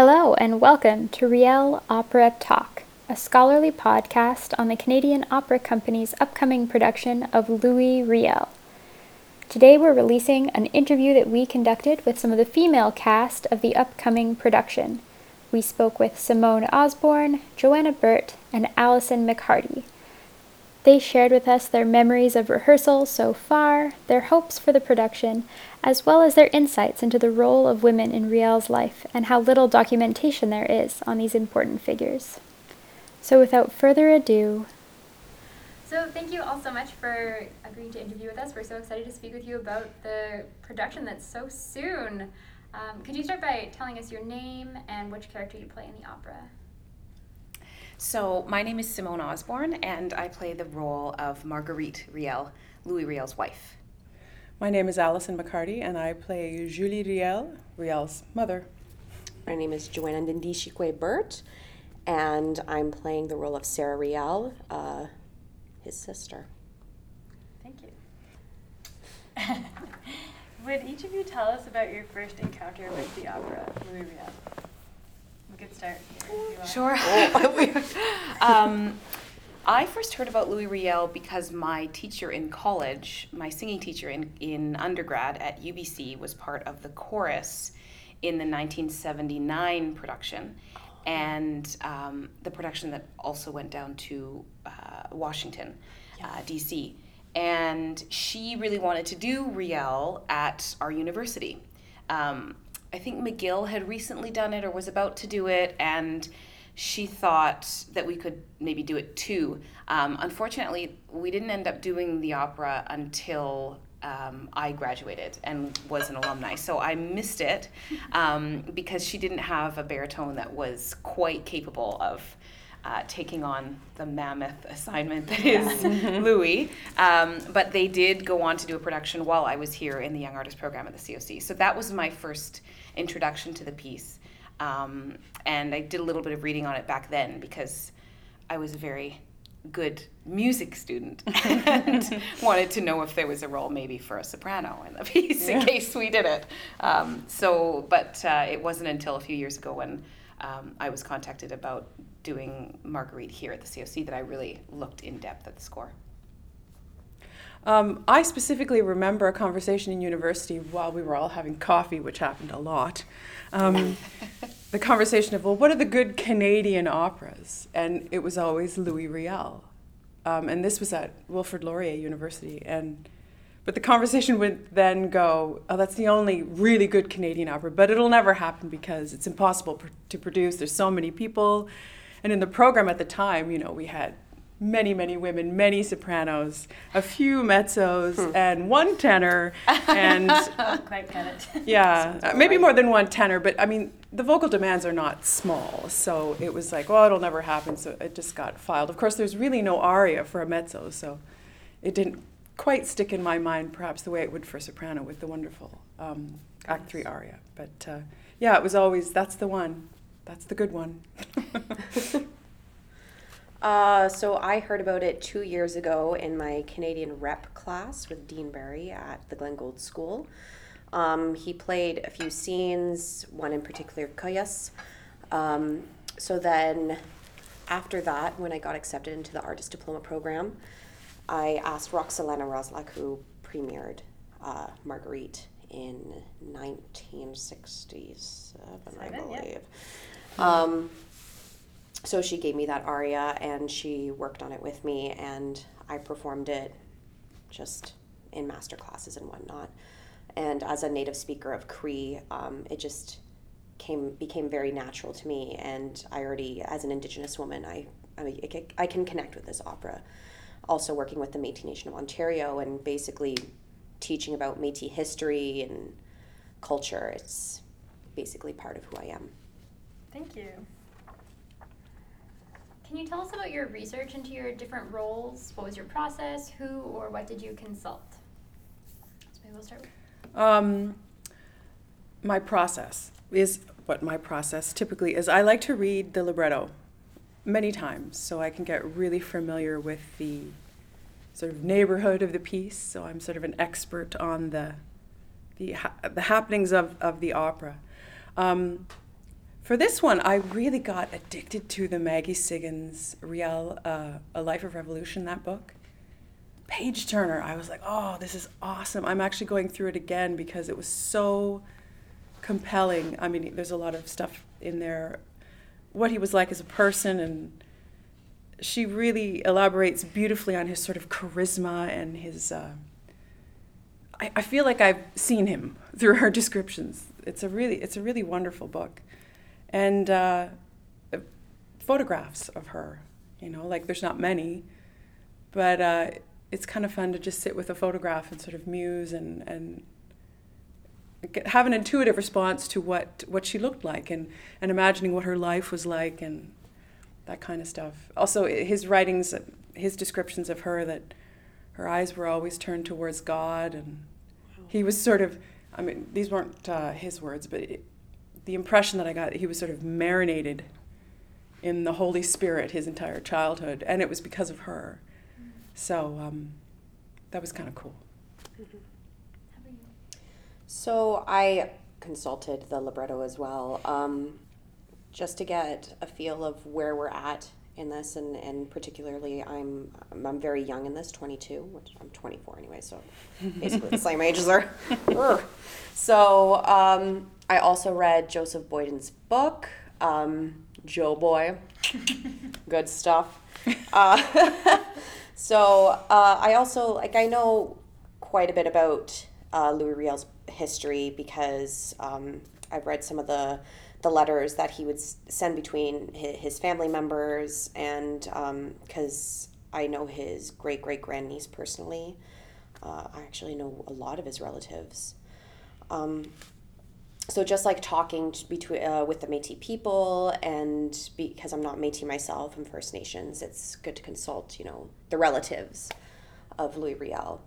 Hello, and welcome to Riel Opera Talk, a scholarly podcast on the Canadian Opera Company's upcoming production of Louis Riel. Today we're releasing an interview that we conducted with some of the female cast of the upcoming production. We spoke with Simone Osborne, Joanna Burt, and Allison McHardy. They shared with us their memories of rehearsal so far, their hopes for the production, as well as their insights into the role of women in Riel's life and how little documentation there is on these important figures. So, without further ado, so thank you all so much for agreeing to interview with us. We're so excited to speak with you about the production that's so soon. Um, could you start by telling us your name and which character you play in the opera? So, my name is Simone Osborne, and I play the role of Marguerite Riel, Louis Riel's wife. My name is Allison McHardy, and I play Julie Riel, Riel's mother. My name is Joanna Ndishikwe Burt, and I'm playing the role of Sarah Riel, uh, his sister. Thank you. Would each of you tell us about your first encounter with the opera, Louis Riel? good start. Sure. um, I first heard about Louis Riel because my teacher in college, my singing teacher in, in undergrad at UBC, was part of the chorus in the 1979 production. And um, the production that also went down to uh, Washington, uh, D.C. And she really wanted to do Riel at our university. Um, I think McGill had recently done it or was about to do it, and she thought that we could maybe do it too. Um, unfortunately, we didn't end up doing the opera until um, I graduated and was an alumni. So I missed it um, because she didn't have a baritone that was quite capable of. Uh, taking on the mammoth assignment that is Louis. Um, but they did go on to do a production while I was here in the Young Artist Program at the COC. So that was my first introduction to the piece. Um, and I did a little bit of reading on it back then because I was a very good music student and wanted to know if there was a role maybe for a soprano in the piece yeah. in case we did it. Um, so, but uh, it wasn't until a few years ago when um, I was contacted about doing Marguerite here at the COC that I really looked in depth at the score. Um, I specifically remember a conversation in university while we were all having coffee, which happened a lot. Um, the conversation of, well, what are the good Canadian operas? And it was always Louis Riel. Um, and this was at Wilfrid Laurier University. And but the conversation would then go, oh, that's the only really good Canadian opera, but it'll never happen because it's impossible pr- to produce. There's so many people. And in the program at the time, you know, we had many, many women, many sopranos, a few mezzos, hmm. and one tenor, and quite get it. Yeah, uh, maybe more than one tenor, but I mean, the vocal demands are not small, so it was like, well, it'll never happen, so it just got filed. Of course, there's really no aria for a mezzo, so it didn't quite stick in my mind, perhaps the way it would for soprano with the wonderful um, Act Three aria. But uh, yeah, it was always that's the one, that's the good one. Uh, so I heard about it two years ago in my Canadian rep class with Dean Barry at the Glenn Gould School. Um, he played a few scenes, one in particular, Kuyas. Um, so then, after that, when I got accepted into the artist diploma program, I asked Roxolana Roslak, who premiered uh, Marguerite in 1967, Seven, I believe. Yeah. Um, so she gave me that aria and she worked on it with me and I performed it just in master classes and whatnot. And as a native speaker of Cree, um, it just came became very natural to me. And I already, as an Indigenous woman, I I, I can connect with this opera. Also working with the Métis Nation of Ontario and basically teaching about Métis history and culture. It's basically part of who I am. Thank you. Can you tell us about your research into your different roles? What was your process? Who or what did you consult? So maybe we'll start with. Um, my process is what my process typically is. I like to read the libretto many times so I can get really familiar with the sort of neighborhood of the piece. So I'm sort of an expert on the the, ha- the happenings of, of the opera. Um, For this one, I really got addicted to the Maggie Siggins Riel, uh, A Life of Revolution, that book. Page Turner, I was like, oh, this is awesome. I'm actually going through it again because it was so compelling. I mean, there's a lot of stuff in there, what he was like as a person, and she really elaborates beautifully on his sort of charisma and his. Uh, I, I feel like I've seen him through her descriptions. It's a really, it's a really wonderful book and uh, photographs of her. You know, like there's not many, but uh, it's kind of fun to just sit with a photograph and sort of muse and and get, have an intuitive response to what what she looked like and and imagining what her life was like and that kind of stuff. Also, his writings, his descriptions of her that her eyes were always turned towards God and he was sort of I mean, these weren't uh, his words, but it, the impression that I got, he was sort of marinated in the Holy Spirit his entire childhood, and it was because of her. So um, that was kind of cool. So I consulted the libretto as well, um, just to get a feel of where we're at in this, and, and particularly I'm I'm very young in this, 22, which I'm 24 anyway, so basically the same age as her. so um, I also read Joseph Boyden's book, um, Joe Boy. Good stuff. Uh, so uh, I also like I know quite a bit about uh, Louis Riel's history because um, I've read some of the the letters that he would send between his family members and because um, I know his great great grandniece personally. Uh, I actually know a lot of his relatives. Um, so just like talking between uh, with the Métis people, and because I'm not Métis myself, I'm First Nations, it's good to consult, you know, the relatives of Louis Riel,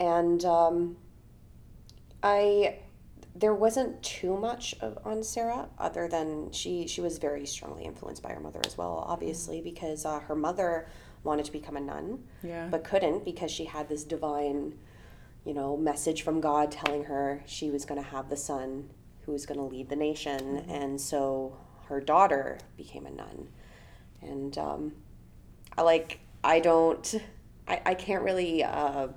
and um, I there wasn't too much of, on Sarah other than she she was very strongly influenced by her mother as well, obviously because uh, her mother wanted to become a nun, yeah. but couldn't because she had this divine, you know, message from God telling her she was going to have the son who was going to lead the nation. Mm-hmm. And so her daughter became a nun. And um, I like, I don't, I, I can't really uh,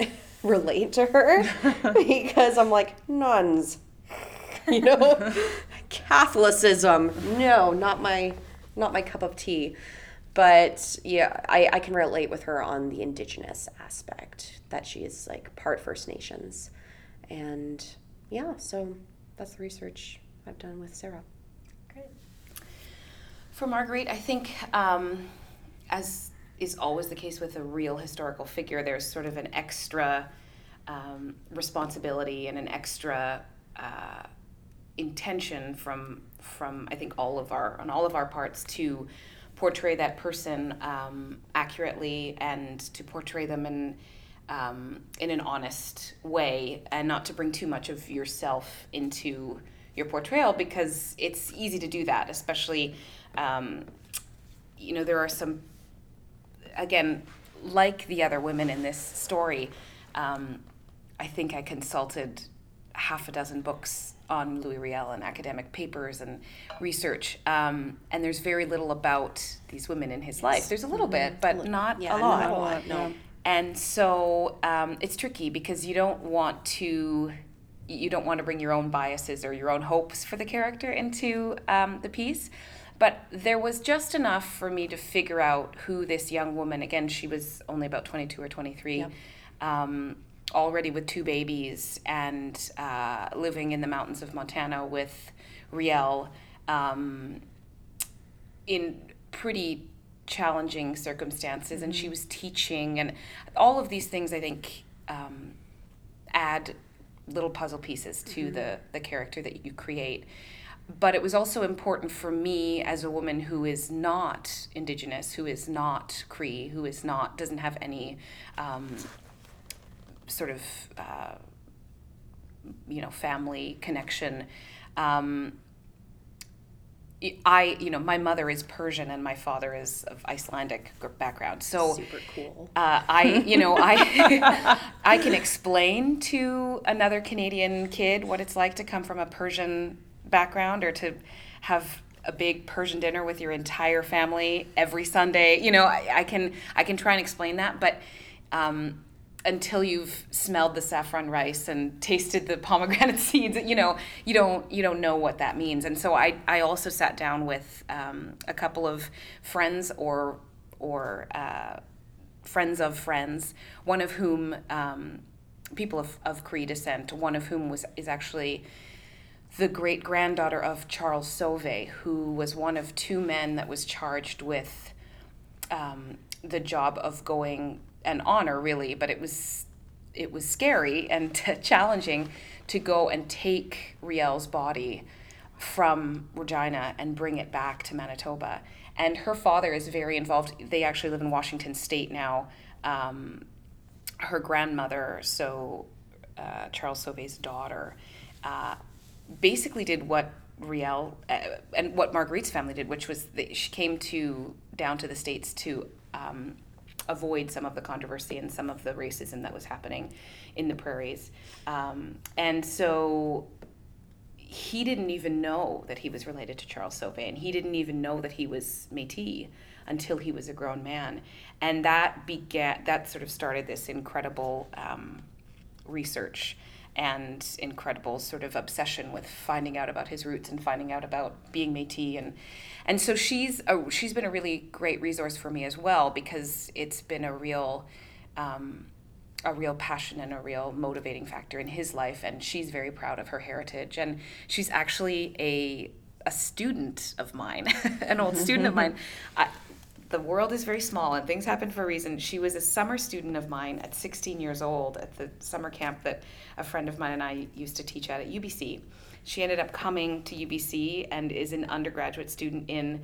relate to her because I'm like, nuns, you know, Catholicism. No, not my, not my cup of tea. But yeah, I, I can relate with her on the indigenous aspect that she is like part First Nations. And yeah, so that's the research I've done with Sarah. Great. For Marguerite, I think, um, as is always the case with a real historical figure, there's sort of an extra um, responsibility and an extra uh, intention from from I think all of our on all of our parts to portray that person um, accurately and to portray them in um, in an honest way and not to bring too much of yourself into your portrayal because it's easy to do that, especially, um, you know, there are some, again, like the other women in this story, um, I think I consulted half a dozen books on Louis Riel and academic papers and research. Um, and there's very little about these women in his life. There's a little mm-hmm. bit, but not yeah, a lot. Not a lot, no. And so um, it's tricky because you don't want to you don't want to bring your own biases or your own hopes for the character into um, the piece. But there was just enough for me to figure out who this young woman, again, she was only about 22 or 23, yep. um, already with two babies and uh, living in the mountains of Montana with Riel um, in pretty challenging circumstances mm-hmm. and she mm-hmm. was teaching and all of these things i think um, add little puzzle pieces to mm-hmm. the the character that you create but it was also important for me as a woman who is not indigenous who is not cree who is not doesn't have any um, sort of uh, you know family connection um, I, you know, my mother is Persian and my father is of Icelandic background. So super cool. Uh, I, you know, I, I can explain to another Canadian kid what it's like to come from a Persian background or to have a big Persian dinner with your entire family every Sunday. You know, I, I can I can try and explain that, but um, until you've smelled the saffron rice and tasted the pomegranate seeds, you know, you don't you don't know what that means. And so I I also sat down with um, a couple of friends or or uh, friends of friends, one of whom um, people of, of Cree descent, one of whom was is actually the great granddaughter of Charles Sauvé, who was one of two men that was charged with um, the job of going an honor, really, but it was it was scary and challenging to go and take Riel's body from Regina and bring it back to Manitoba. And her father is very involved. They actually live in Washington State now. Um, her grandmother, so uh, Charles Sauvé's daughter, uh, basically did what Riel uh, and what Marguerite's family did, which was that she came to down to the states to um, avoid some of the controversy and some of the racism that was happening in the prairies, um, and so he didn't even know that he was related to Charles and he didn't even know that he was Métis until he was a grown man, and that began that sort of started this incredible um, research and incredible sort of obsession with finding out about his roots and finding out about being Métis. And and so she's a, she's been a really great resource for me as well because it's been a real um, a real passion and a real motivating factor in his life. And she's very proud of her heritage. And she's actually a a student of mine an old student of mine. I, the world is very small and things happen for a reason. She was a summer student of mine at 16 years old at the summer camp that a friend of mine and I used to teach at at UBC. She ended up coming to UBC and is an undergraduate student in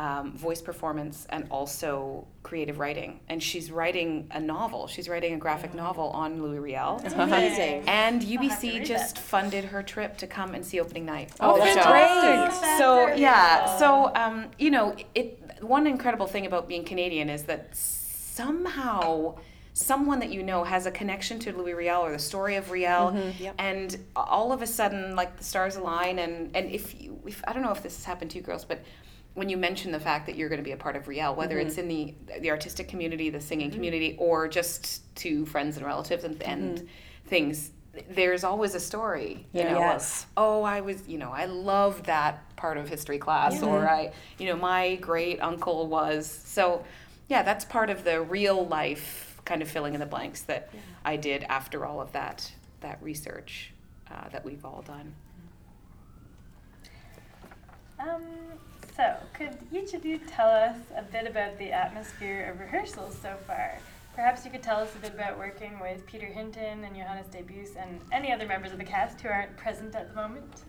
um, voice performance and also creative writing. And she's writing a novel. She's writing a graphic novel on Louis Riel. That's amazing. And I'll have to UBC just that. funded her trip to come and see opening night. Oh, that's great. So very yeah, so um, you know, it. One incredible thing about being Canadian is that somehow someone that you know has a connection to Louis Riel or the story of Riel, mm-hmm. Yep. and all of a sudden, like the stars align. And and if you, if I don't know if this has happened to you girls, but when you mention the fact that you're going to be a part of Riel, whether it's mm-hmm. in the the artistic community, the singing mm-hmm. community, or just to friends and relatives and, and things, there's always a story. You Yeah. know, Yes. oh, I was, you know, I love that part of history class, or I, you know, my great uncle was. So, yeah, that's part of the real life kind of filling in the blanks that I did after all of that that research uh, that we've all done. Um, so, could each of you tell us a bit about the atmosphere of rehearsals so far? Perhaps you could tell us a bit about working with Peter Hinton and Johannes Debus and any other members of the cast who aren't present at the moment.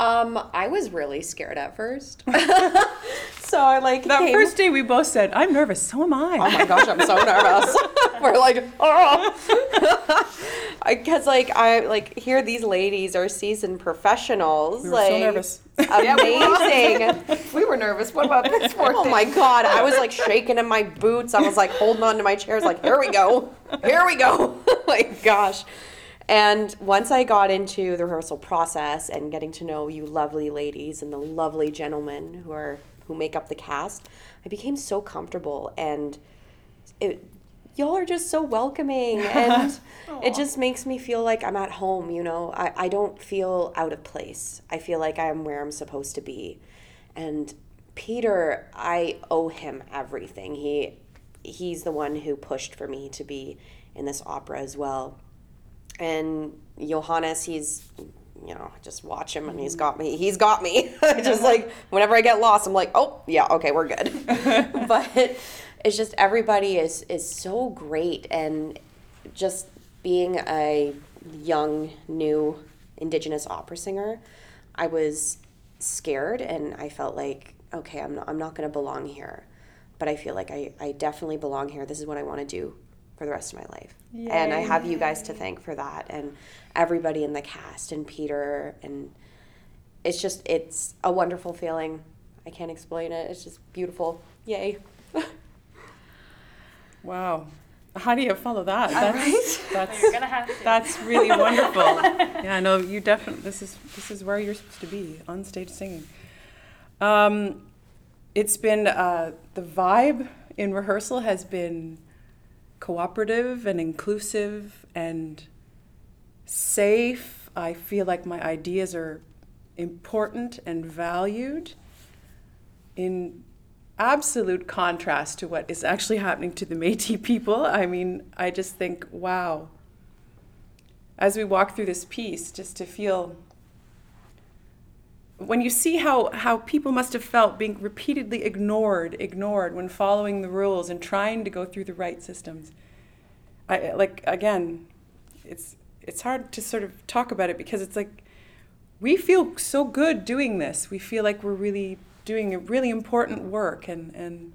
Um, I was really scared at first. so I like That came- first day, we both said, "I'm nervous." So am I. Oh my gosh, I'm so nervous. We're like, oh, because like I like here these ladies are seasoned professionals. We were like, so nervous. Amazing. We were nervous. What about this oh poor Oh my god, I was like shaking in my boots. I was like holding on to my chairs, like, here we go. Here we go. my gosh. And once I got into the rehearsal process and getting to know you lovely ladies and the lovely gentlemen who are who make up the cast, I became so comfortable and it y'all are just so welcoming and it just makes me feel like I'm at home, you know. I, I don't feel out of place. I feel like I'm where I'm supposed to be. And Peter, I owe him everything. He he's the one who pushed for me to be in this opera as well. And Johannes, he's you know, just watch him and he's got me. He's got me. just like whenever I get lost, I'm like, oh yeah, okay, we're good. but it's just everybody is is so great and just being a young new indigenous opera singer, I was scared and I felt like okay, I'm not I'm not going to belong here. But I feel like I I definitely belong here. This is what I want to do for the rest of my life. And I have you guys to thank for that and everybody in the cast and Peter and it's just it's a wonderful feeling. I can't explain it. It's just beautiful. Yay. Wow. How do you follow that? That's So that's you're gonna have to. that's really wonderful. yeah, no, you definitely. This is this is where you're supposed to be on stage singing. Um, it's been uh, the vibe in rehearsal has been cooperative and inclusive and safe. I feel like my ideas are important and valued in absolute contrast to what is actually happening to the Metis people. I mean, I just think, wow. As we walk through this piece, just to feel when you see how, how people must have felt being repeatedly ignored, ignored when following the rules and trying to go through the right systems. I like again, it's it's hard to sort of talk about it because it's like we feel so good doing this. We feel like we're really doing a really important work and and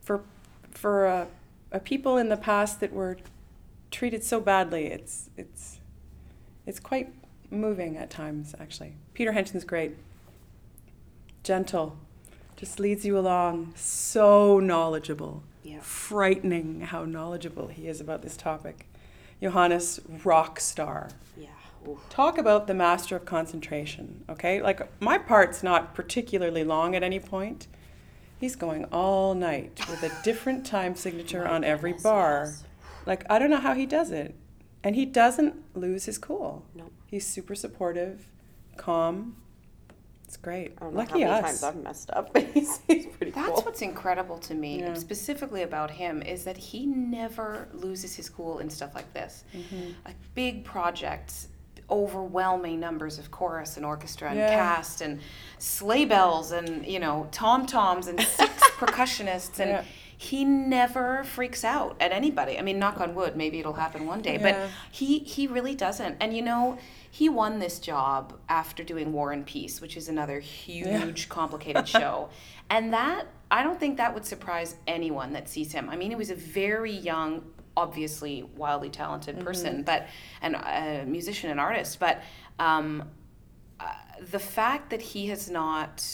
for for a, a people in the past that were treated so badly, it's it's it's quite moving at times actually. Peter Hinton's great. Gentle. Just leads you along. So knowledgeable. Yeah. Frightening how knowledgeable he is about this topic. Johannes rock star. Yeah. Oof. Talk about the master of concentration, okay? Like my part's not particularly long at any point. He's going all night with a different time signature on every goodness, bar. yes. Like I don't know how he does it. And he doesn't lose his cool. Nope. He's super supportive, calm. It's great. I don't know Lucky how many us. times I've messed up, but he's, he's pretty That's cool. what's incredible to me, Yeah. specifically about him, is that he never loses his cool in stuff like this. Mm-hmm. Like big projects, overwhelming numbers of chorus and orchestra and Yeah. cast and sleigh bells and you know tom toms and six percussionists and Yeah. he never freaks out at anybody. I mean, knock on wood, maybe it'll happen one day, Yeah. but he he really doesn't. And you know, he won this job after doing War and Peace, which is another huge, complicated show. And that I don't think that would surprise anyone that sees him. I mean, he was a very young, obviously wildly talented person, but and a musician and artist. But um, uh, the fact that he has not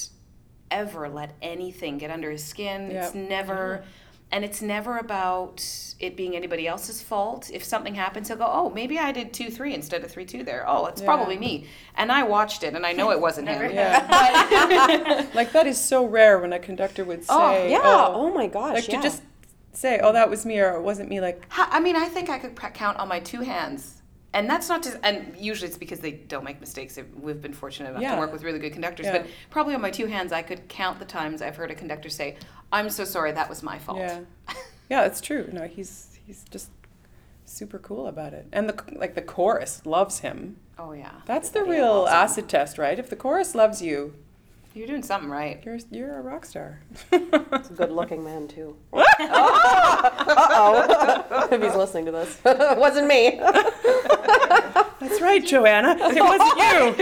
ever let anything get under his skin, it's Yeah. never. And it's never about it being anybody else's fault. If something happens, he'll go, "Oh, maybe I did two three instead of three two there. Oh, it's Yeah. probably me." And I watched it, and I know it wasn't him. Yeah. like that is so rare when a conductor would say, Oh, yeah. Oh, my gosh. like yeah. to just say, "Oh, that was me," or "It wasn't me." Like, Ha- I mean, I think I could count on my two hands. And that's not just, and usually it's because they don't make mistakes. We've been fortunate enough Yeah. to work with really good conductors, Yeah. but probably on my two hands, I could count the times I've heard a conductor say, I'm so sorry, that was my fault. yeah, yeah, it's true. No, he's he's just super cool about it, and the like the chorus loves him. Oh, yeah. That's the real acid test, right? If the chorus loves you, You're doing something right. you're you're a rock star. He's a good looking man, too. uh oh. if he's listening to this. it wasn't me. That's right, Joanna. It wasn't you.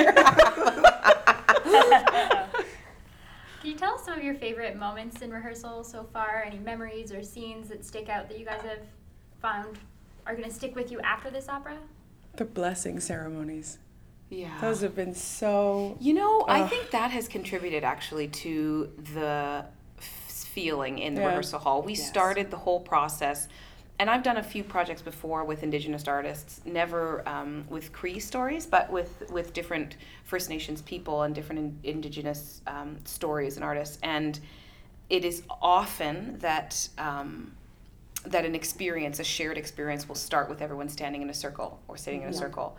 Can you tell us some of your favorite moments in rehearsal so far? Any memories or scenes that stick out that you guys have found are going to stick with you after this opera? the blessing ceremonies. Yeah. Those have been so. You know, I think that has contributed actually to the f- feeling in the Yeah. rehearsal hall. We Yes. started the whole process, and I've done a few projects before with Indigenous artists, never um, with Cree stories, but with, with different First Nations people and different in, Indigenous um, stories and artists. And it is often that. Um, that an experience, a shared experience, will start with everyone standing in a circle or sitting in a circle.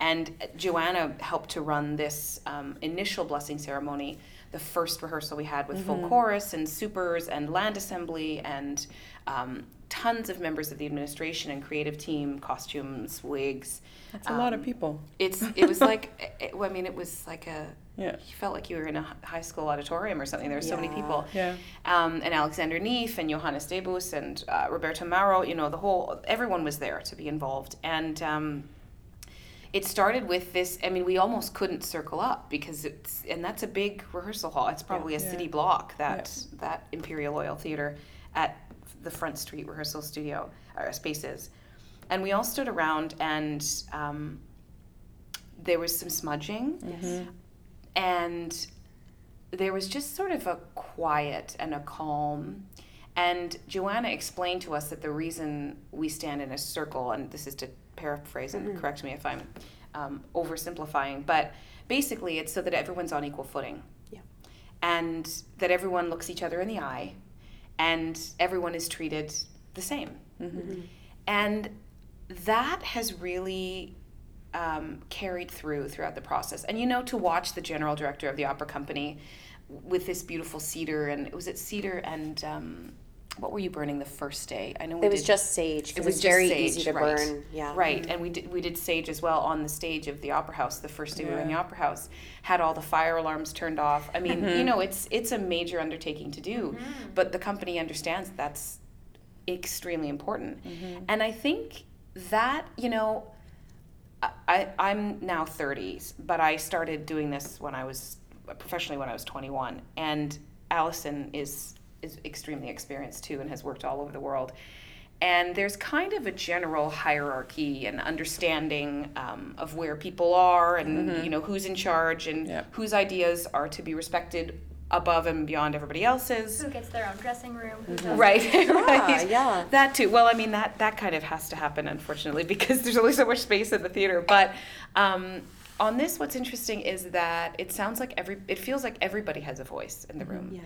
And Joanna helped to run this um, initial blessing ceremony, the first rehearsal we had with full chorus and supers and land assembly and um, tons of members of the administration and creative team, costumes, wigs. That's a lot of Um, people. It's it was like it, I mean it was like a Yeah. you felt like you were in a high school auditorium or something. There were so many people Yeah. um, and Alexander Neef and Johannes Debus and uh, Roberto Mauro, you know, the whole, everyone was there to be involved. And um, it started with this, I mean, we almost couldn't circle up because it's, and that's a big rehearsal hall. It's probably a Yeah. city block, that, that Imperial Oil Theater at the Front Street rehearsal studio, or spaces. And we all stood around and um, there was some smudging Yes. and there was just sort of a quiet and a calm And Joanna explained to us that the reason we stand in a circle, and this is to paraphrase and correct me if I'm um, oversimplifying, but basically it's so that everyone's on equal footing. Yeah. And that everyone looks each other in the eye and everyone is treated the same. And that has really um, carried through throughout the process. And you know, to watch the general director of the opera company with this beautiful cedar, and was it cedar and um, what were you burning the first day? I know we It was did- just sage. it was just very sage, easy to right. burn. Yeah. Right, mm-hmm. and we did we did sage as well on the stage of the opera house. The first day we were in the opera house had all the fire alarms turned off. I mean, you mm-hmm. know, it's it's a major undertaking to do, mm-hmm. but the company understands that's extremely important. And I think that you know, I- I I'm now 30s, but I started doing this when I was professionally when I was 21, and Allison is is extremely experienced too and has worked all over the world. And there's kind of a general hierarchy and understanding um, of where people are and you know who's in charge and Yep. whose ideas are to be respected above and beyond everybody else's. Who gets their own dressing room? Who does Right, right. yeah. That too. Well, I mean that that kind of has to happen, unfortunately, because there's only so much space in the theater. But um, on this, what's interesting is that it sounds like every. It feels like everybody has a voice in the room. Yeah.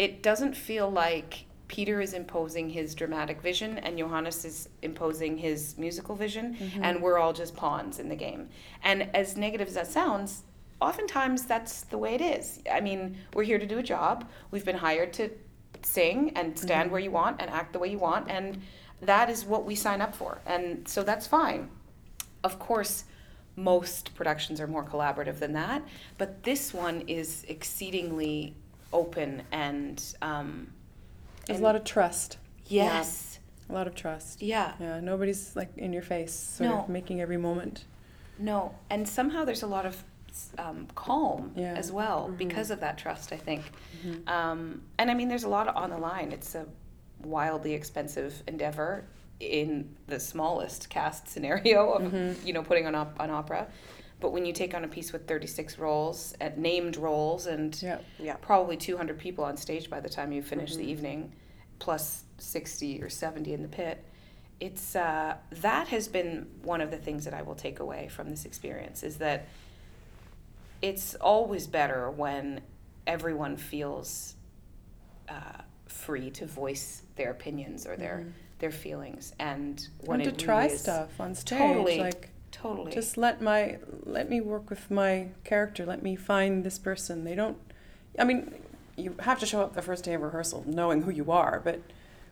It doesn't feel like Peter is imposing his dramatic vision and Johannes is imposing his musical vision, mm-hmm. and we're all just pawns in the game. And as negative as that sounds, oftentimes that's the way it is. I mean, we're here to do a job. We've been hired to sing and stand mm-hmm. where you want and act the way you want, and that is what we sign up for. And so that's fine. Of course, most productions are more collaborative than that, but this one is exceedingly open and um, There's and- a lot of trust. yes, A lot of trust. yeah. Yeah, nobody's like in your face, sort No. of making every moment. No, and somehow there's a lot of um, calm Yeah. as well because of that trust. I think, um, and I mean, there's a lot on the line. It's a wildly expensive endeavor in the smallest cast scenario of you know putting on op- an opera. But when you take on a piece with 36 roles, at named roles, and Yeah. Yeah. probably 200 people on stage by the time you finish the evening, plus 60 or 70 in the pit. It's uh, that has been one of the things that I will take away from this experience is that it's always better when everyone feels uh, free to voice their opinions or their their feelings and when and to it try really is- stuff on stage. Totally, Like totally. just let my let me work with my character. Let me find this person. They don't. I mean, you have to show up the first day of rehearsal knowing who you are, but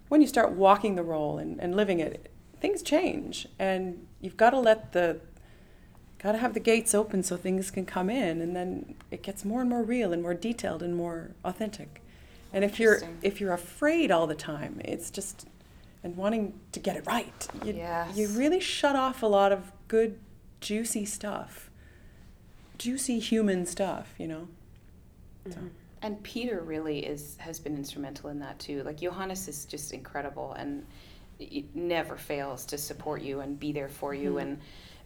when you start walking the role and, and living it, things change, and you've got to let the got to have the gates open so things can come in, and then it gets more and more real and more detailed and more authentic. And if you're if you're afraid all the time, it's just and wanting to get it right. You, Yes. you really shut off a lot of good, juicy stuff, juicy human stuff. You know. So, And Peter really is has been instrumental in that too. Like Johannes is just incredible and never fails to support you and be there for you and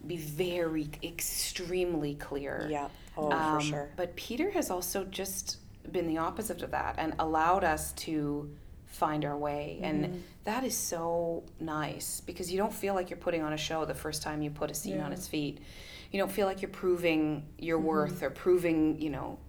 be very extremely clear. Yeah. Oh, Um, for sure. But Peter has also just been the opposite of that and allowed us to find our way. And mm-hmm. that is so nice because you don't feel like you're putting on a show the first time you put a scene on Yeah. its feet. You don't feel like you're proving your mm-hmm. worth or proving, you know.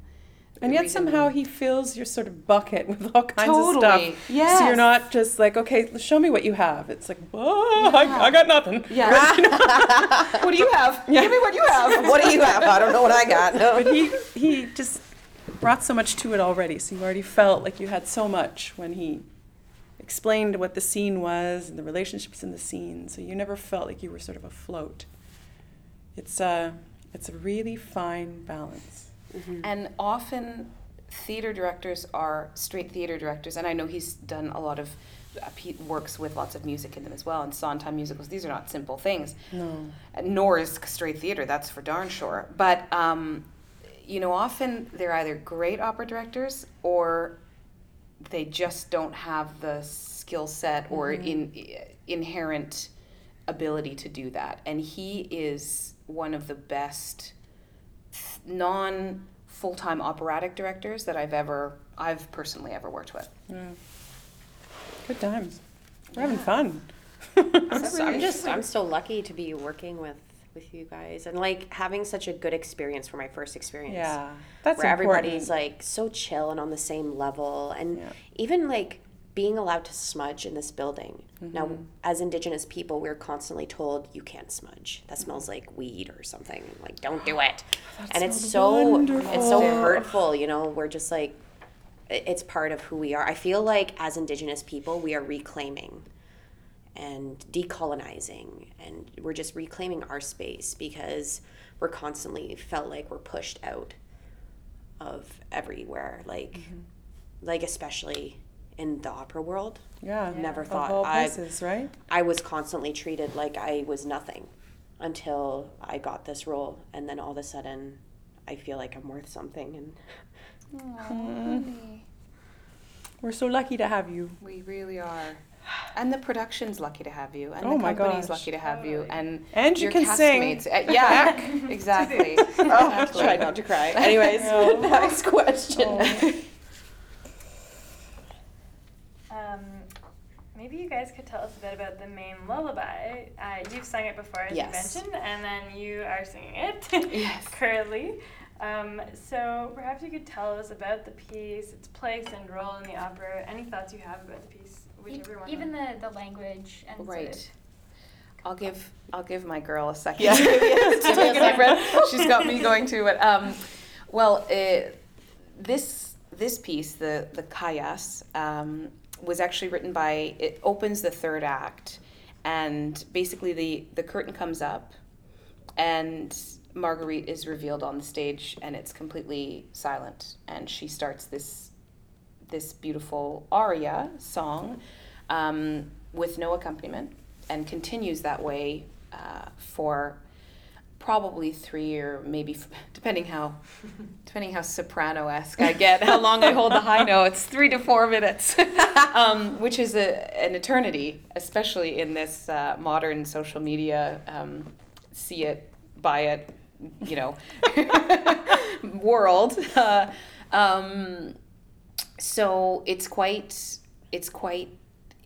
and yet somehow he fills your sort of bucket with all kinds Totally. of stuff. So you're not just like, okay, show me what you have. It's like, oh, I, I got nothing. Yeah. what do you have? Give me what you have. what do you have? I don't know what I got. No. But he he just brought so much to it already. So you already felt like you had so much when he explained what the scene was and the relationships in the scene. So you never felt like you were sort of afloat. It's a it's a really fine balance. And often theater directors are straight theater directors, and I know he's done a lot of uh, works with lots of music in them as well. And Sondheim musicals; these are not simple things. No. Nor is straight theater. That's for darn sure. But um, you know, often they're either great opera directors or they just don't have the skill set or mm-hmm. in inherent ability to do that. And he is one of the best non full time operatic directors that I've ever I've personally ever worked with. Yeah. Good times. We're having fun. I'm, so- I'm just I'm so lucky to be working with with you guys and like having such a good experience for my first experience. yeah, that's where important. everybody's like so chill and on the same level and Yeah. even like being allowed to smudge in this building. Now, Mm-hmm. as indigenous people, we're constantly told you can't smudge. That smells like weed or something. Like don't do it. and it's so it's so hurtful, you know, we're just like it's part of who we are. I feel like as indigenous people, we are reclaiming and decolonizing and we're just reclaiming our space because we're constantly felt like we're pushed out of everywhere like Mm-hmm. like especially in the opera world yeah, never of thought all I- places, right? i was constantly treated like i was nothing until i got this role and then all of a sudden i feel like i'm worth something and We're so lucky to have you. We really are. And the production's lucky to have you, and Oh the my company's gosh. lucky to have you, and And you your can sing. castmates. Uh, yeah, exactly. oh, try not to cry anyways next question Um, maybe you guys could tell us a bit about the main lullaby. Uh, you've sung it before, as Yes. you mentioned, and then you are singing it Yes. currently. Um, so perhaps you could tell us about the piece, its place and role in the opera. Any thoughts you have about the piece, E- whichever. Even the, the language and sort Right. of- I'll give I'll give my girl a second Yeah. to, Yes, to give me a take a breath. She's got me going to it. Um, well, uh, this this piece, the the Kuyas, um, was actually written by. It opens the third act, and basically the the curtain comes up, and Marguerite is revealed on the stage, and it's completely silent, and she starts this this beautiful aria song um, with no accompaniment and continues that way uh, for probably three or maybe f- depending how depending how soprano-esque I get how long I hold the high notes three to four minutes. Um, which is a, an eternity especially in this uh, modern social media um, see it buy it you know world. Uh, um, so it's quite it's quite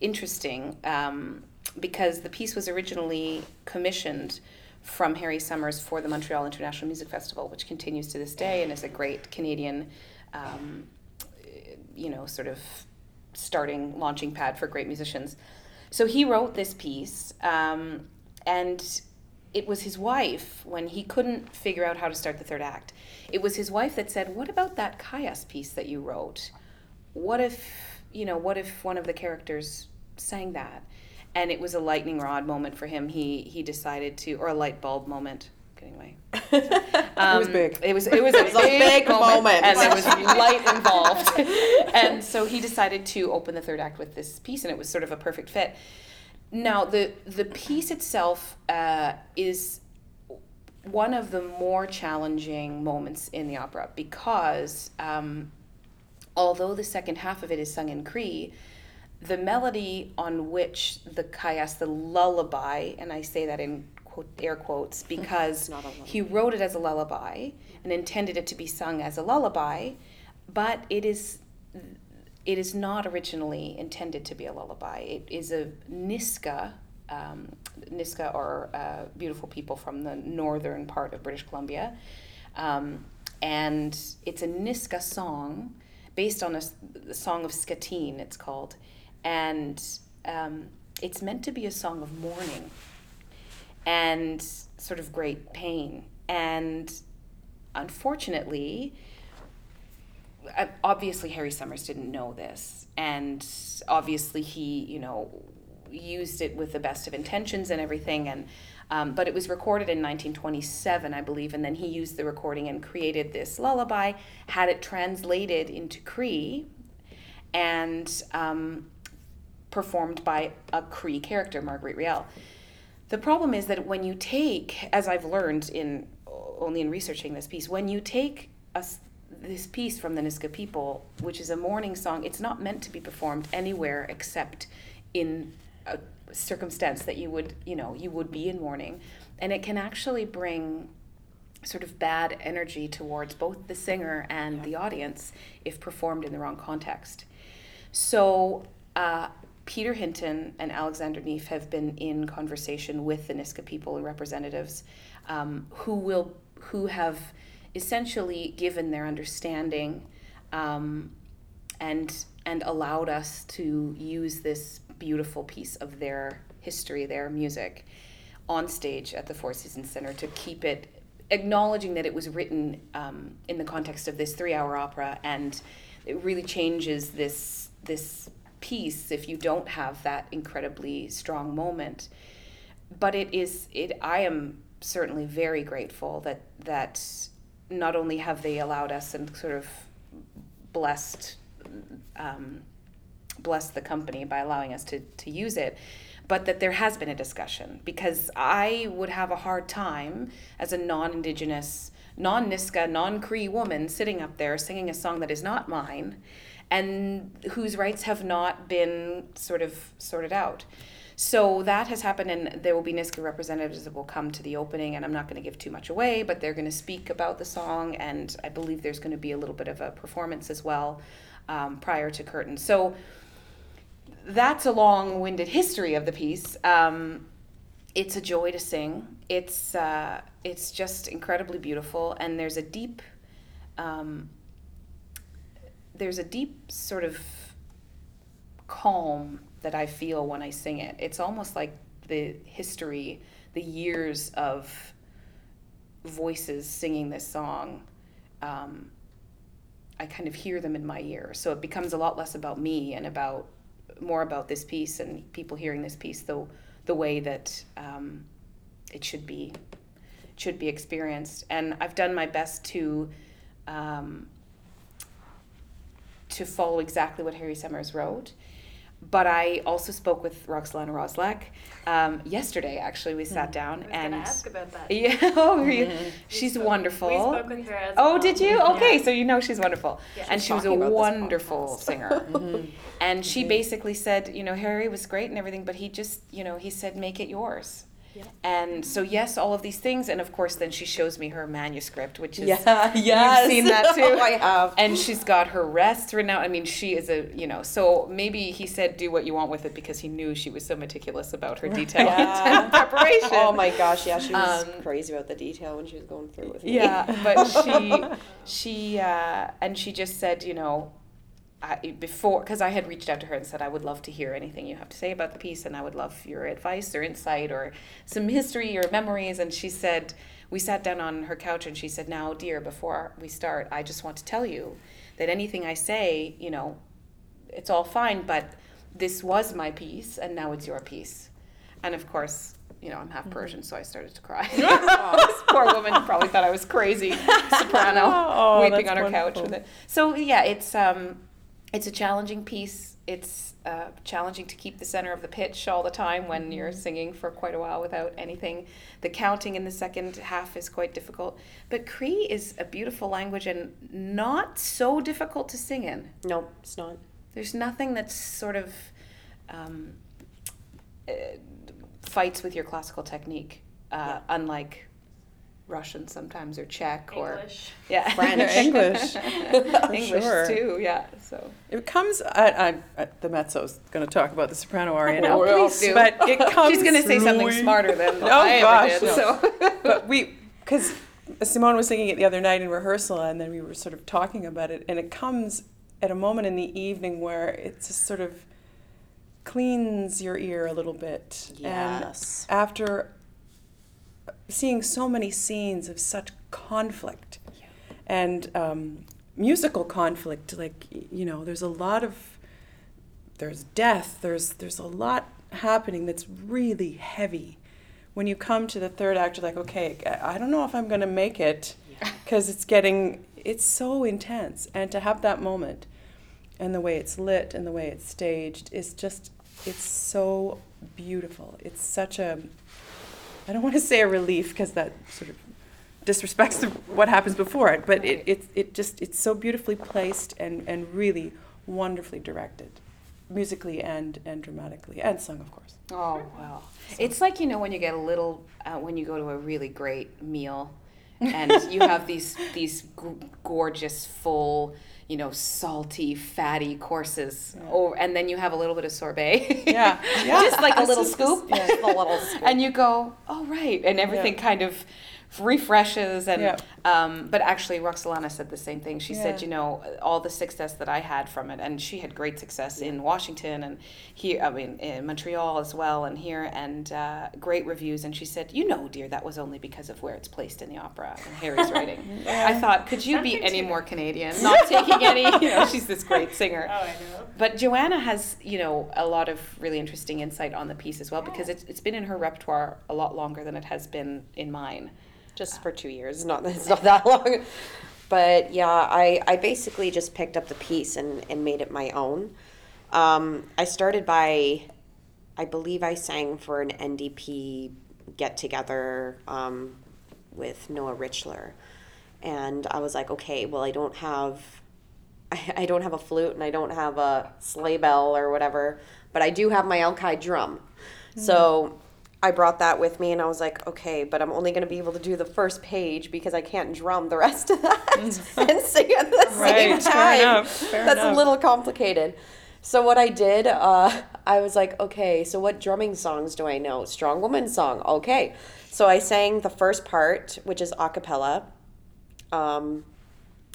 interesting um, because the piece was originally commissioned from Harry Somers for the Montreal International Music Festival, which continues to this day and is a great Canadian, um, you know, sort of starting launching pad for great musicians. So he wrote this piece, um, and it was his wife when he couldn't figure out how to start the third act. It was his wife that said, "What about that Kuyas piece that you wrote? What if you know? What if one of the characters sang that?" And it was a lightning rod moment for him. He he decided to, or a light bulb moment. Getting away. Um, was big. It was it was a, was a big, big moment, moment. and there was light involved. and so he decided to open the third act with this piece, and it was sort of a perfect fit. Now the the piece itself uh, is one of the more challenging moments in the opera because um, although the second half of it is sung in Cree, the melody on which the kuyas, the lullaby, and I say that in quote, air quotes because not a lullaby. he wrote it as a lullaby and intended it to be sung as a lullaby, but it is it is not originally intended to be a lullaby. It is a Nisga'a, um, Nisga'a are uh, beautiful people from the northern part of British Columbia, um, and it's a Nisga'a song based on a, the song of Skatine. It's called, and um, it's meant to be a song of mourning and sort of great pain. And unfortunately, obviously Harry Somers didn't know this, and obviously he, you know, used it with the best of intentions and everything, and um, but it was recorded in 1927, I believe, and then he used the recording and created this lullaby, had it translated into Cree, and um, performed by a Cree character, Marguerite Riel. The problem is that when you take, as I've learned in only in researching this piece, when you take a this piece from the Nisga'a people, which is a mourning song, it's not meant to be performed anywhere except in a circumstance that you would, you know, you would be in mourning, and it can actually bring sort of bad energy towards both the singer and the audience if performed in the wrong context. So uh, Peter Hinton and Alexander Neef have been in conversation with the Nisga'a people and representatives um, who will who have essentially given their understanding um, and and allowed us to use this beautiful piece of their history, their music, on stage at the Four Seasons Center to keep it acknowledging that it was written um, in the context of this three-hour opera and it really changes this this piece if you don't have that incredibly strong moment. But it is it i am certainly very grateful that that not only have they allowed us and sort of blessed um, blessed the company by allowing us to, to use it but that there has been a discussion because I would have a hard time as a non Indigenous, non Nisga'a, non Cree woman sitting up there singing a song that is not mine and whose rights have not been sort of sorted out. So that has happened, and there will be Nisga'a representatives that will come to the opening, and I'm not going to give too much away, but they're going to speak about the song, and I believe there's going to be a little bit of a performance as well um, prior to curtain. So that's a long-winded history of the piece. Um, it's a joy to sing. It's uh, it's just incredibly beautiful, and there's a deep um, there's a deep sort of calm that I feel when I sing it. It's almost like the history, the years of voices singing this song. Um, I kind of hear them in my ear, so it becomes a lot less about me and about more about this piece and people hearing this piece the the way that um, it should be should be experienced. And I've done my best to um, to follow exactly what Harry Somers wrote. But I also spoke with Roxolana Roslak um, yesterday. Actually, we sat hmm. down I was and ask about that. yeah, oh, We she's spoke- wonderful. We spoke with her as Oh, well. did you? Okay, so you know she's wonderful. Yeah. And she was a talking about this wonderful podcast. singer. Mm-hmm. And she mm-hmm. basically said, you know, Harry was great and everything, but he just, you know, he said, make it yours. Yeah. And so, yes, all of these things. And of course, then she shows me her manuscript, which is. Yeah, yes. You've seen that too. oh, I have. And she's got her rests written out. I mean, she is a, you know, so maybe he said, do what you want with it because he knew she was so meticulous about her detail Yeah. and preparation. Oh my gosh, yeah, she was Um, crazy about the detail when she was going through with me. Yeah, but she, she, uh, and she just said, you know, I, before, because I had reached out to her and said, I would love to hear anything you have to say about the piece, and I would love your advice or insight or some history or memories. And she said, we sat down on her couch and she said, Now, dear, before we start, I just want to tell you that anything I say, you know, it's all fine, but this was my piece, and now it's your piece. And of course, you know, I'm half Persian, so I started to cry. this poor woman probably thought I was crazy, soprano, Oh, weeping on her couch with it. So yeah, it's um, it's a challenging piece. It's uh, challenging to keep the center of the pitch all the time when you're singing for quite a while without anything. The counting in the second half is quite difficult. But Cree is a beautiful language and not so difficult to sing in. No, it's not. There's nothing that's sort of um, uh, fights with your classical technique, uh, Yeah. unlike Russian sometimes or Czech or English. yeah French. English. English sure. too. Yeah. So It comes. I, I, I, the mezzo's going to talk about the soprano aria now. Oh, please do. But it comes. she's gonna say something smarter than Oh, I gosh, ever did. no. So but we, because Simone was singing it the other night in rehearsal, and then we were sort of talking about it, and it comes at a moment in the evening where it just sort of cleans your ear a little bit. Yes. And after seeing so many scenes of such conflict and um, musical conflict, like you know, there's a lot of there's death. There's there's a lot happening that's really heavy. When you come to the third act, you're like, okay, I I don't know if I'm going to make it because it's getting it's so intense, and to have that moment and the way it's lit and the way it's staged is just it's so beautiful. It's such a I don't want to say a relief because that sort of disrespects the, what happens before it, but it, it, it just it's so beautifully placed and, and really wonderfully directed, musically and, and dramatically, and sung, of course. Oh well, it's like you know when you get a little uh, when you go to a really great meal, and you have these these g- gorgeous full you know salty fatty courses oh and then you have a little bit of sorbet Yeah, yeah. just like a little scoop yeah. The little scoop. and you go oh right and everything Yeah. kind of refreshes and Yeah. um, but actually Roxolana said the same thing. She said you know all the success that i had from it and she had great success in washington and here i mean in montreal as well and here and uh, great reviews. And she said you know dear that was only because of where it's placed in the opera and harry's writing. I thought could you be any to more canadian? Not taking any you know she's this great singer. Oh, I know. but Joanna has, you know, a lot of really interesting insight on the piece as well because it's, it's been in her repertoire a lot longer than it has been in mine. Just for two years. Not it's not that long, but yeah, I I basically just picked up the piece and and made it my own. Um, I started by, I believe I sang for an NDP get together um, with Noah Richler, and I was like, okay, well, I don't have. I, I don't have a flute and I don't have a sleigh bell or whatever, but I do have my Alki drum. So I brought that with me and I was like, okay, but I'm only going to be able to do the first page because I can't drum the rest of that and sing at the same Right, fair time. enough, fair That's enough. a little complicated. So what I did, uh, I was like, okay, so what drumming songs do I know? Strong Woman song, okay. So I sang the first part, which is a cappella, um,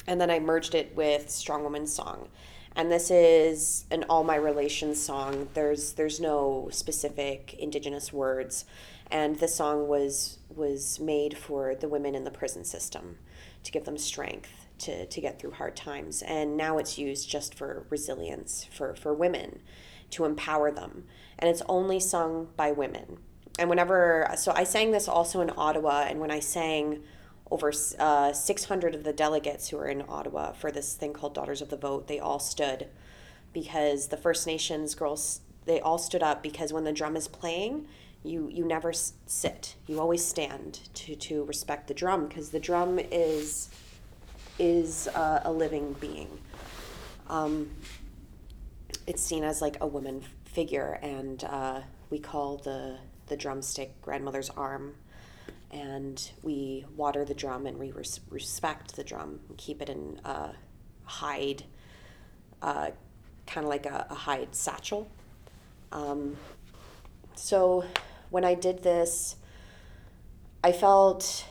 and then I merged it with Strong Woman song. And this is an all my relations song. There's there's no specific indigenous words, and the song was was made for the women in the prison system to give them strength to, to get through hard times. And now it's used just for resilience for, for women to empower them. And it's only sung by women. And whenever, so I sang this also in Ottawa, and when I sang over uh, 600 of the delegates who were in Ottawa for this thing called Daughters of the Vote, they all stood because the First Nations girls, they all stood up because when the drum is playing, you, you never sit. You always stand to, to respect the drum because the drum is is uh, a living being. Um, it's seen as like a woman figure, and uh, we call the the drumstick grandmother's arm, and we water the drum and we res- respect the drum, and keep it in a hide, uh, kind of like a, a hide satchel. Um, so when I did this, I felt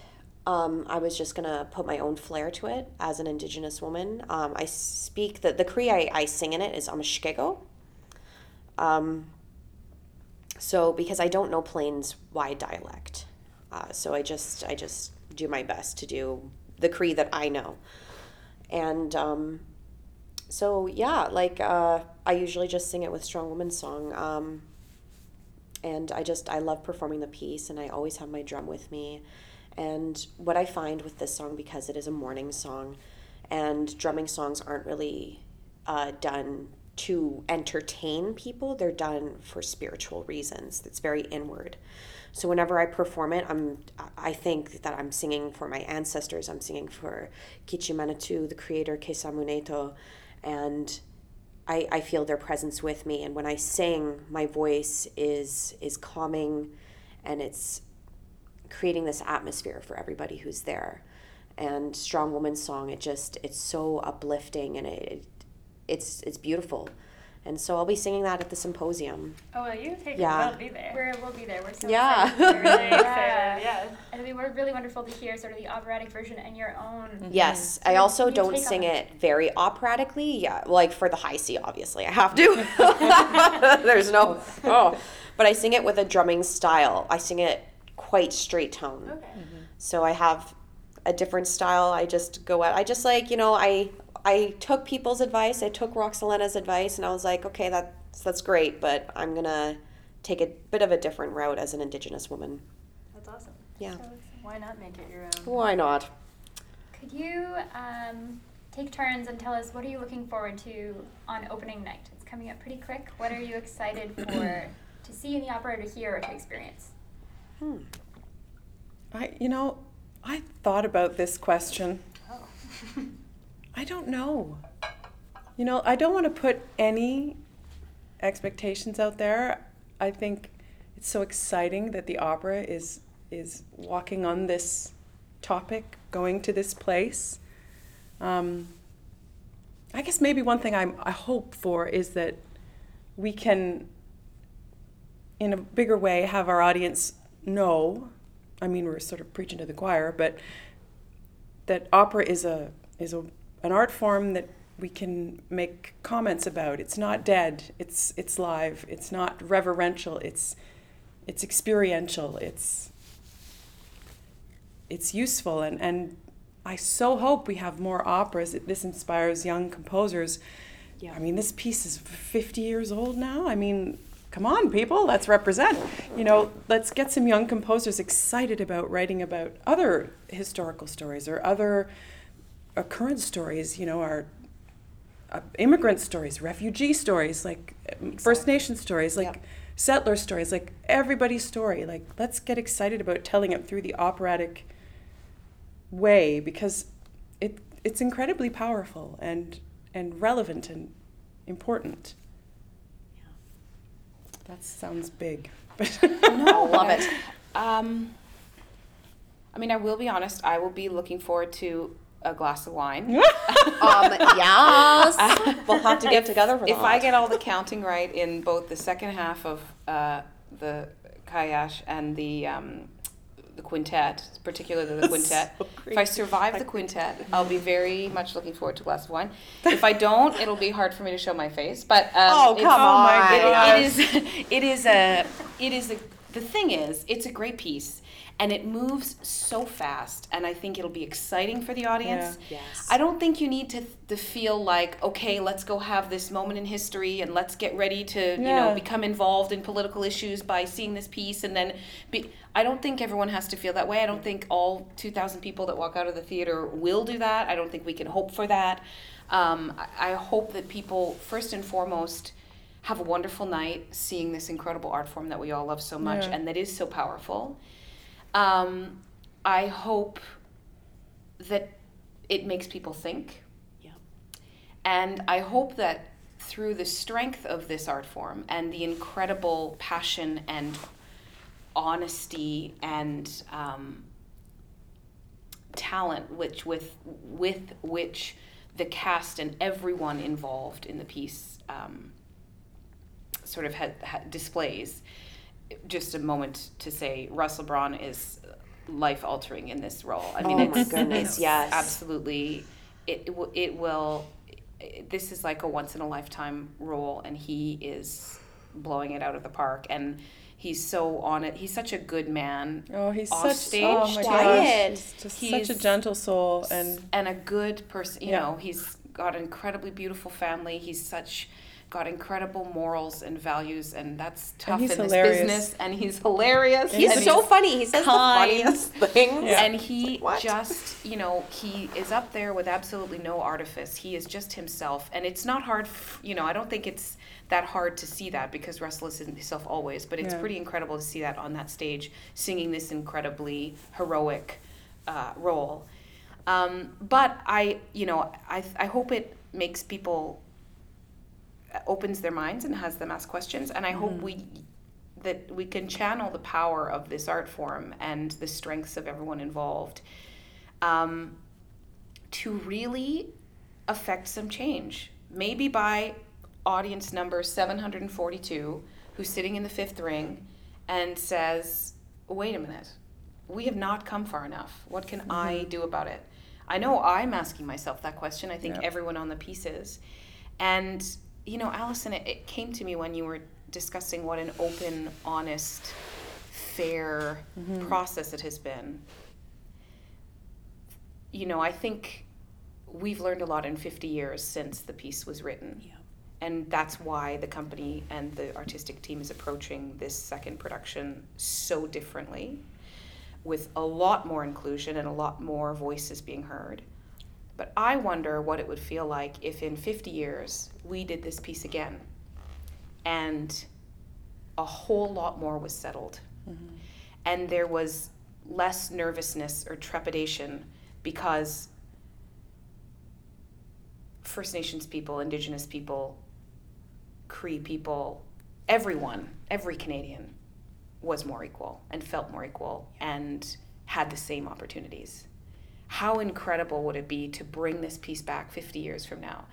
um, I was just gonna put my own flair to it as an Indigenous woman. Um, I speak the the Cree I, I sing in it is Amishkego. Um, so because I don't know Plains wide dialect, uh, so I just I just do my best to do the Cree that I know, and um, so yeah, like uh, I usually just sing it with Strong Woman song. Um, and I just I love performing the piece, and I always have my drum with me. And what I find with this song, because it is a morning song, and drumming songs aren't really uh, done to entertain people, they're done for spiritual reasons. It's very inward. So whenever I perform it, I'm I think that I'm singing for my ancestors. I'm singing for Kichimanatu, the creator Kesamuneto, and I, I feel their presence with me. And when I sing, my voice is is calming, and it's creating this atmosphere for everybody who's there. And Strong Woman song, it just it's so uplifting and it, it's it's beautiful. And so I'll be singing that at the symposium. Oh, well, you take Yeah. it. We'll be there. We're, we'll be there. We're so Yeah. excited. We're really Yeah. excited. Yeah. And it'll be really wonderful to hear sort of the operatic version and your own. Yes, So I also you don't sing on- it very operatically. Yeah, like for the high C, obviously I have to. There's no oh, but I sing it with a drumming style. I sing it quite straight tone. Okay. Mm-hmm. So I have a different style. I just go out. I just like you know I I took people's advice. I took Roxolana's advice, and I was like, okay, that's that's great, but I'm gonna take a bit of a different route as an Indigenous woman. That's awesome. Yeah, So why not make it your own? why not? Could you um, take turns and tell us what are you looking forward to on opening night? It's coming up pretty quick. What are you excited for to see in the opera, to hear, or to experience? Hmm. I, you know, I thought about this question. Oh. I don't know. You know, I don't want to put any expectations out there. I think it's so exciting that the opera is is walking on this topic going to this place. Um, I guess maybe one thing I'm, I hope for is that we can, in a bigger way, have our audience know. I mean, we're sort of preaching to the choir, but that opera is a is a an art form that we can make comments about. It's not dead. It's it's live. It's not reverential. It's it's experiential. It's it's useful and and I so hope we have more operas. This inspires young composers. Yeah. I mean, this piece is 50 years old now. I mean, come on, people, let's represent. You know, let's get some young composers excited about writing about other historical stories or other current stories. You know, our uh, immigrant stories, refugee stories, like exactly. First Nation stories, like yep. settler stories, like everybody's story. Like, let's get excited about telling it through the operatic way because it it's incredibly powerful and and relevant and important. Yeah. That sounds big. no, I love it. Um, I mean, I will be honest. I will be looking forward to a glass of wine. um, yes, we'll have to get together for if that. I get all the counting right in both the second half of uh, the Kuyas and the um, the quintet, particularly the quintet. So if I survive the quintet, I'll be very much looking forward to a glass of wine. If I don't, it'll be hard for me to show my face. But um, oh come on, it, it is it is a it is a the thing is it's a great piece and it moves so fast and i think it'll be exciting for the audience yeah. yes. i don't think you need to, to feel like okay let's go have this moment in history and let's get ready to yeah. you know become involved in political issues by seeing this piece and then be i don't think everyone has to feel that way i don't think all 2000 people that walk out of the theater will do that i don't think we can hope for that um, I, I hope that people first and foremost have a wonderful night seeing this incredible art form that we all love so much yeah. and that is so powerful um, I hope that it makes people think. Yeah. And I hope that through the strength of this art form and the incredible passion and honesty and um, talent which with with which the cast and everyone involved in the piece um, sort of had, had displays just a moment to say Russell Braun is life altering in this role. I mean, oh it's, my goodness, it's yes, absolutely. It it will. This is like a once in a lifetime role, and he is blowing it out of the park. And he's so on it. He's such a good man. Oh, he's such oh stage. oh my gosh, he's just he's such a gentle soul and and a good person. You yeah. know, he's got an incredibly beautiful family. He's such got incredible morals and values, and that's tough and in this business. And he's hilarious. He's and so he's funny. He says kind. the funniest things. Yeah. And he What? just, you know, he is up there with absolutely no artifice. He is just himself, and it's not hard. f- You know, I don't think it's that hard to see that because Russell is himself always. But it's Yeah. pretty incredible to see that on that stage, singing this incredibly heroic uh, role. Um, but I, you know, I, I hope it makes people opens their minds and has them ask questions. And I hope we that we can channel the power of this art form and the strengths of everyone involved um, to really affect some change. Maybe by audience number 742, who's sitting in the fifth ring and says, wait a minute, we have not come far enough. What can I do about it? I know I'm asking myself that question. I think Yep. everyone on the piece is. And, you know, Allison, it, it came to me when you were discussing what an open, honest, fair mm-hmm. process it has been. You know, I think we've learned a lot in 50 years since the piece was written. Yeah. And that's why the company and the artistic team is approaching this second production so differently, with a lot more inclusion and a lot more voices being heard. But I wonder what it would feel like if in 50 years we did this piece again and a whole lot more was settled. Mm-hmm. And there was less nervousness or trepidation because First Nations people, Indigenous people, Cree people, everyone, every Canadian was more equal and felt more equal and had the same opportunities. How incredible would it be to bring this piece back 50 years from now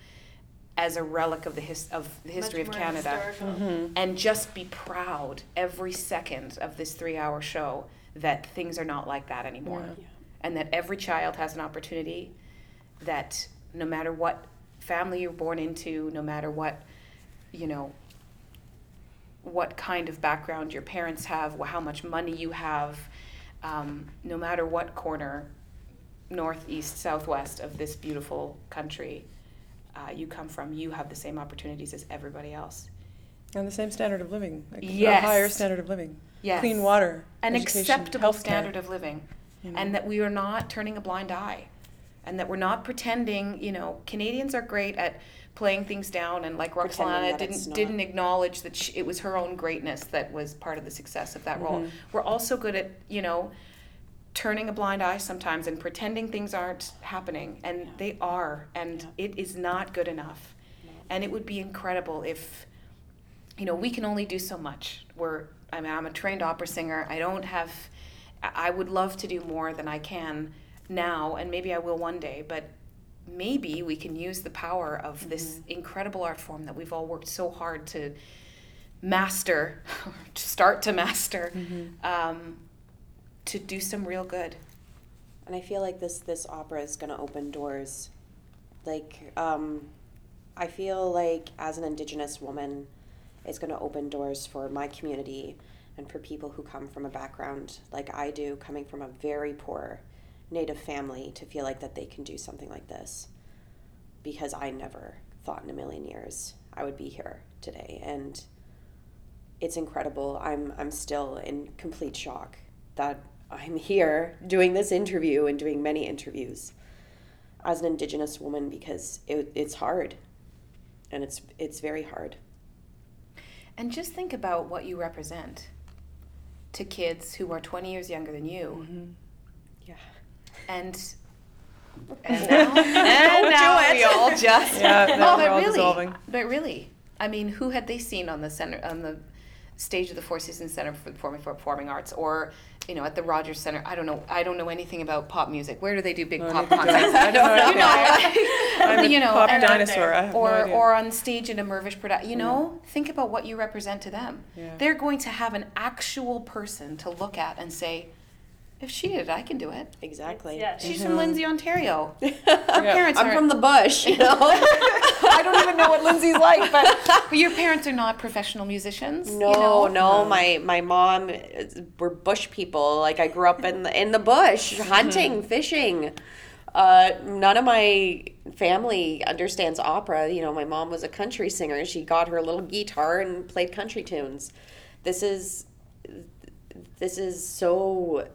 as a relic of the his, of the history Much of more Canada historical. and just be proud every second of this 3-hour show that things are not like that anymore Yeah. and that every child has an opportunity that no matter what family you're born into no matter what you know what kind of background your parents have, how much money you have, um, no matter what corner, north, east, southwest of this beautiful country uh, you come from, you have the same opportunities as everybody else. And the same standard of living. Like Yes. A higher standard of living. Yes. Clean water. An education, acceptable healthcare. standard of living. You And that we are not turning a blind eye. And that we're not pretending, you know, Canadians are great at playing things down and like Roxana didn't didn't acknowledge that sh it was her own greatness that was part of the success of that role. Mhm. We're also good at, you know, turning a blind eye sometimes and pretending things aren't happening and Yeah. they are and Yeah. it is not good enough. And it would be incredible if you know, we can only do so much. We're I mean, I'm a trained opera singer. I don't have I would love to do more than I can now and maybe I will one day, but maybe we can use the power of this incredible art form that we've all worked so hard to master, to start to master, um, to do some real good. and I feel like this this opera is going to open doors. Like, um, I feel like as an Indigenous woman, it's going to open doors for my community and for people who come from a background like I do, coming from a very poor Native family, to feel like that they can do something like this. Because I never thought in a million years I would be here today, and it's incredible. I'm I'm still in complete shock that I'm here doing this interview and doing many interviews as an indigenous woman because it, it's hard. And it's it's very hard. And just think about what you represent to kids who are 20 years younger than you. Mm-hmm. yeah. And and now, and now we all just Yeah, then no, oh, we're but all really, dissolving. but really, I mean, who had they seen on the center on the stage of the Four Seasons Center for Performing for Performing Arts, or you know, at the Rogers Center? I don't know. I don't know anything about pop music. Where do they do big No, pop neither do I. concerts? I don't know you know, I'm a you know, pop and- dinosaur. I have or no idea. or on stage in a Mirvish production. You know, think about what you represent to them. Yeah. They're going to have an actual person to look at and say, if she did it, I can do it. exactly Yeah, She's from Lindsay, Ontario. Our parents I'm aren't- from the bush you know I don't even know what Lindsay's like, but, but your parents are not professional musicians. no you know? no my my mom is- we're bush people like I grew up in the in the bush hunting fishing uh, none of my family understands opera. You know, my mom was a country singer. She got her little guitar and played country tunes. This is this is so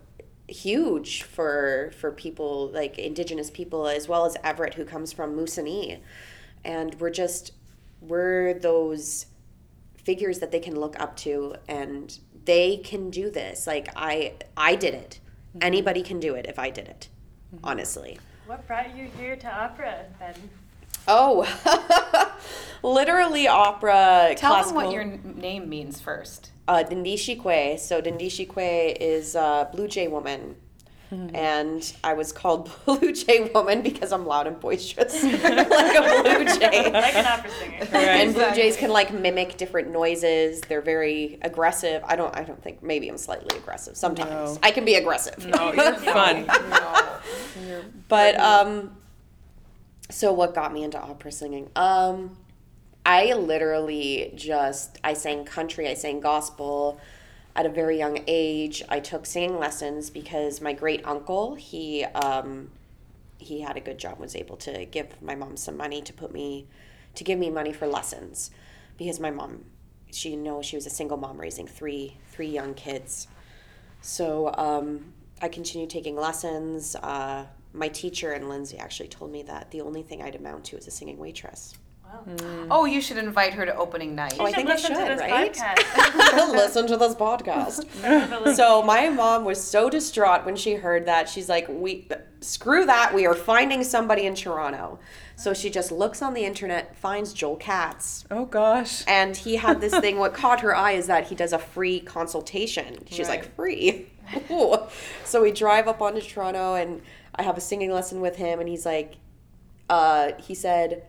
huge for for people like indigenous people as well as Everett who comes from Moosonee. And we're just we're those figures that they can look up to and they can do this. Like I I did it. Anybody can do it if I did it. Honestly. What brought you here to opera then? Oh, literally opera. Tell classical. them what your n- name means first. uh, Dindishikwe. So Dindishikwe is a Blue Jay woman. And I was called Blue Jay Woman because I'm loud and boisterous, like a blue jay. Like an opera singer. And blue jays can like mimic different noises. They're very aggressive. I don't. I don't think. Maybe I'm slightly aggressive. Sometimes No. I can be aggressive. No, you're fun. no. But um, so what got me into opera singing? Um, I literally just I sang country, I sang gospel at a very young age. I took singing lessons because my great uncle he um, he had a good job, was able to give my mom some money to put me to give me money for lessons because my mom she you know she was a single mom raising three three young kids. So um, I continued taking lessons. Uh, my teacher and Lindsay actually told me that the only thing I'd amount to is a singing waitress. Wow. Oh, you should invite her to opening night. Oh, I think I listen to should, this right? podcast. Listen to this podcast. so my mom was so distraught when she heard that. She's like, "We screw that. We are finding somebody in Toronto." So she just looks on the internet, finds Joel Katz, Oh gosh. and he had this thing. What caught her eye is that he does a free consultation. She's Right. like, "Free." Ooh. So we drive up onto Toronto, and I have a singing lesson with him, and he's like, uh, he said,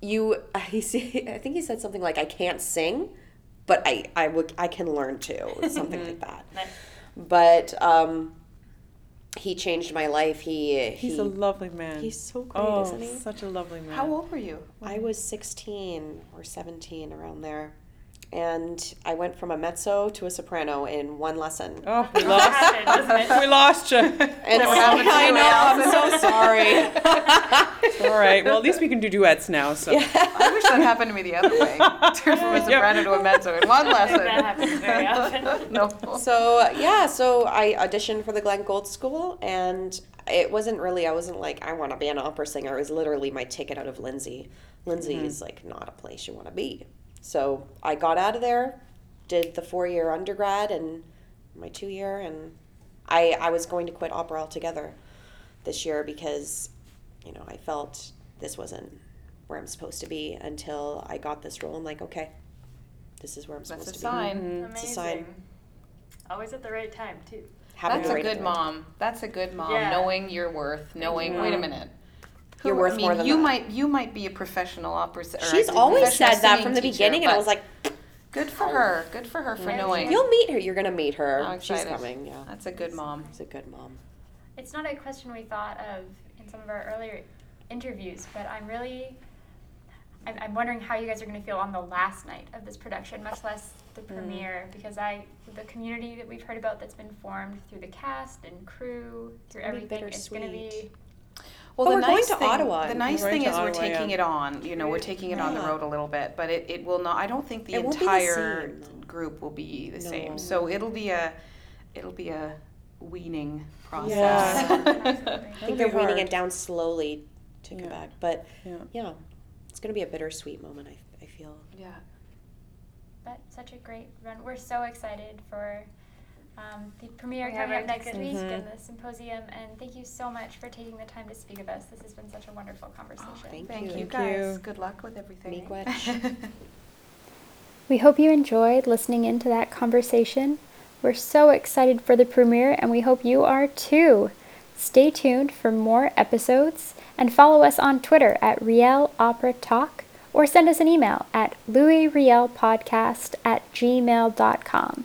"You," he said, I think he said something like, "I can't sing, but I I would I can learn to," something like that. Nice. But um, he changed my life. He He's he, a lovely man. he's so great, oh, isn't he? such a lovely man. How old were you? I was 16 or 17 around there. And I went from a mezzo to a soprano in one lesson. Oh, we That lost. happened, doesn't we lost you. And Never I you, know, I'm so sorry. All right. Well, at least we can do duets now. So. I wish that happened to me the other way. Turn from a soprano to a mezzo in one lesson. that happens very often. no. so, yeah, so I auditioned for the Glenn Gould School, and it wasn't really, I wasn't like, I want to be an opera singer. It was literally my ticket out of Lindsay. Lindsay mm-hmm. is like not a place you want to be. So I got out of there, did the four year undergrad and my two year, and I, I was going to quit opera altogether this year because, you know, I felt this wasn't where I'm supposed to be until I got this role. I'm like, okay, this is where I'm supposed That's a to be. sign. Mhm. It's a sign. Amazing. Always at the right time too. Having That's the a right good idea. mom. That's a good mom. Yeah. Knowing your worth. Knowing. Wait a mm-hmm. minute. You're worth I mean, more than you that. might. You might be a professional opera. s- Or She's always said that from the teacher, beginning, and I was like, good for her. Good for her for Yeah, knowing. "You'll meet her. You're gonna meet her. I'm She's excited. coming." Yeah, That's a good mom. she's a good mom. It's not a question we thought of in some of our earlier interviews, but I'm really, I'm, I'm wondering how you guys are going to feel on the last night of this production, much less the Mm. premiere, because I, the community that we've heard about that's been formed through the cast and crew, through gonna be everything, it's going to be. Bittersweet. Well, But the we're going nice to thing, Ottawa. The nice thing to is we're taking yeah. it on. You know, we're taking it on the road a little bit, but it, it will not. I don't think the It won't be the entire same, group will be the No. same. So it'll be a, it'll be a weaning process. Yeah. I think they're weaning it down slowly to Yeah. Quebec, but Yeah. yeah, it's gonna be a bittersweet moment. I, I feel. yeah. But such a great run. We're so excited for um, the premiere We coming up next tickets. week Mhm. and the symposium. And thank you so much for taking the time to speak with us. This has been such a wonderful conversation. thank Thank you. you Thank guys. you. Good luck with everything. We hope you enjoyed listening into that conversation. We're so excited for the premiere, and we hope you are too. Stay tuned for more episodes and follow us on Twitter at Riel Opera Talk or send us an email at louisrielpodcast at gmail.com.